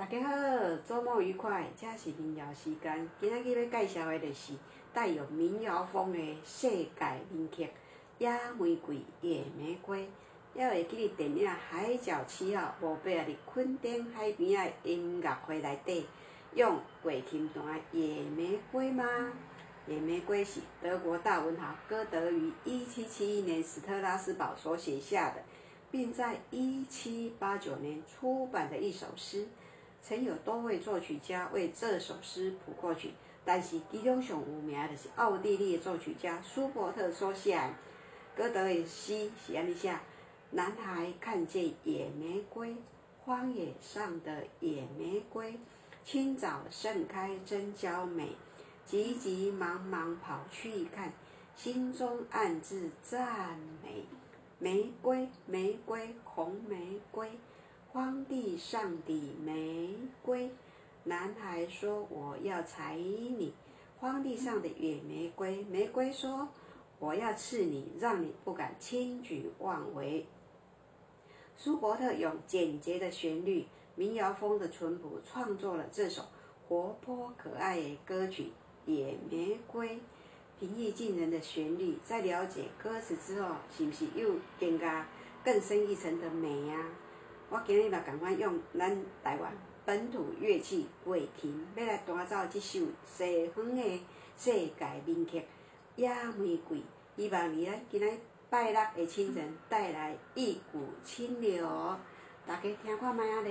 大家好，周末愉快，这是民谣时间。今仔日要介绍的就是带有民谣风的世界名曲《野玫瑰野玫瑰》。还会记伫电影《海角七号》无贝啊伫垦丁海边的音乐会内底用桂琴弹《野玫瑰》吗？《野玫瑰》是德国大文豪歌德于一七七一年斯特拉斯堡所写下的，并在一七八九年出版的一首诗。曾有多位作曲家为这首诗谱过曲，但是其中上有名的是奥地利作曲家舒伯特所写。歌德的诗是安尼写：男孩看见野玫瑰，荒野上的野玫瑰，清早盛开真娇美，急急忙忙跑去看，心中暗自赞美。玫瑰，玫瑰，红玫瑰。荒地上的玫瑰，男孩说：“我要采你。”荒地上的野玫瑰，玫瑰说：“我要刺你，让你不敢轻举妄为。”舒伯特用简洁的旋律、民谣风的淳朴，创作了这首活泼可爱的歌曲《野玫瑰》。平易近人的旋律，在了解歌词之后，是不是又更加更深一层的美呀？我今日嘛，共款用咱台湾本土乐器桂琴，要来弹奏这首西方的世界名曲《野玫瑰》，希望你咱今仔拜六的清晨带来一股清流，大家听看卖啊咧。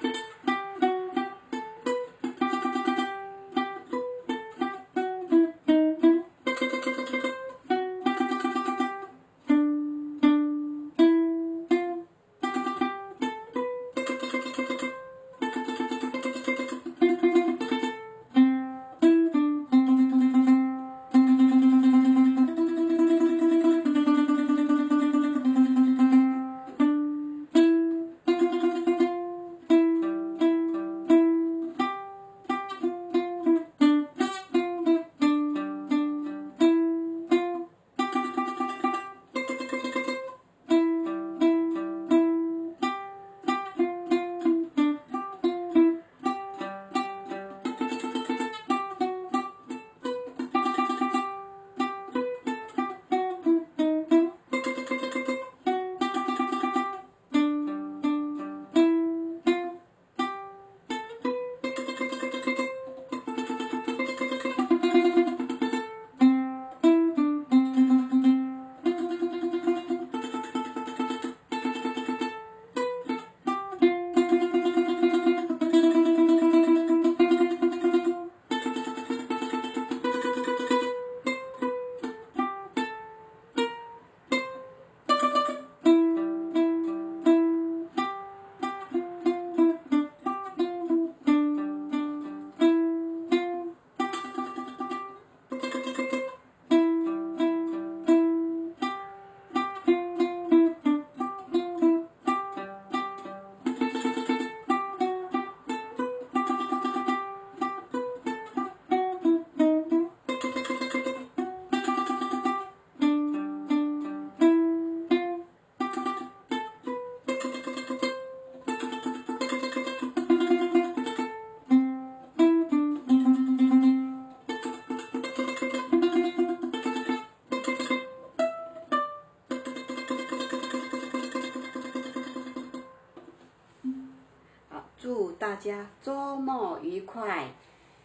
祝大家周末愉快，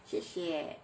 谢谢。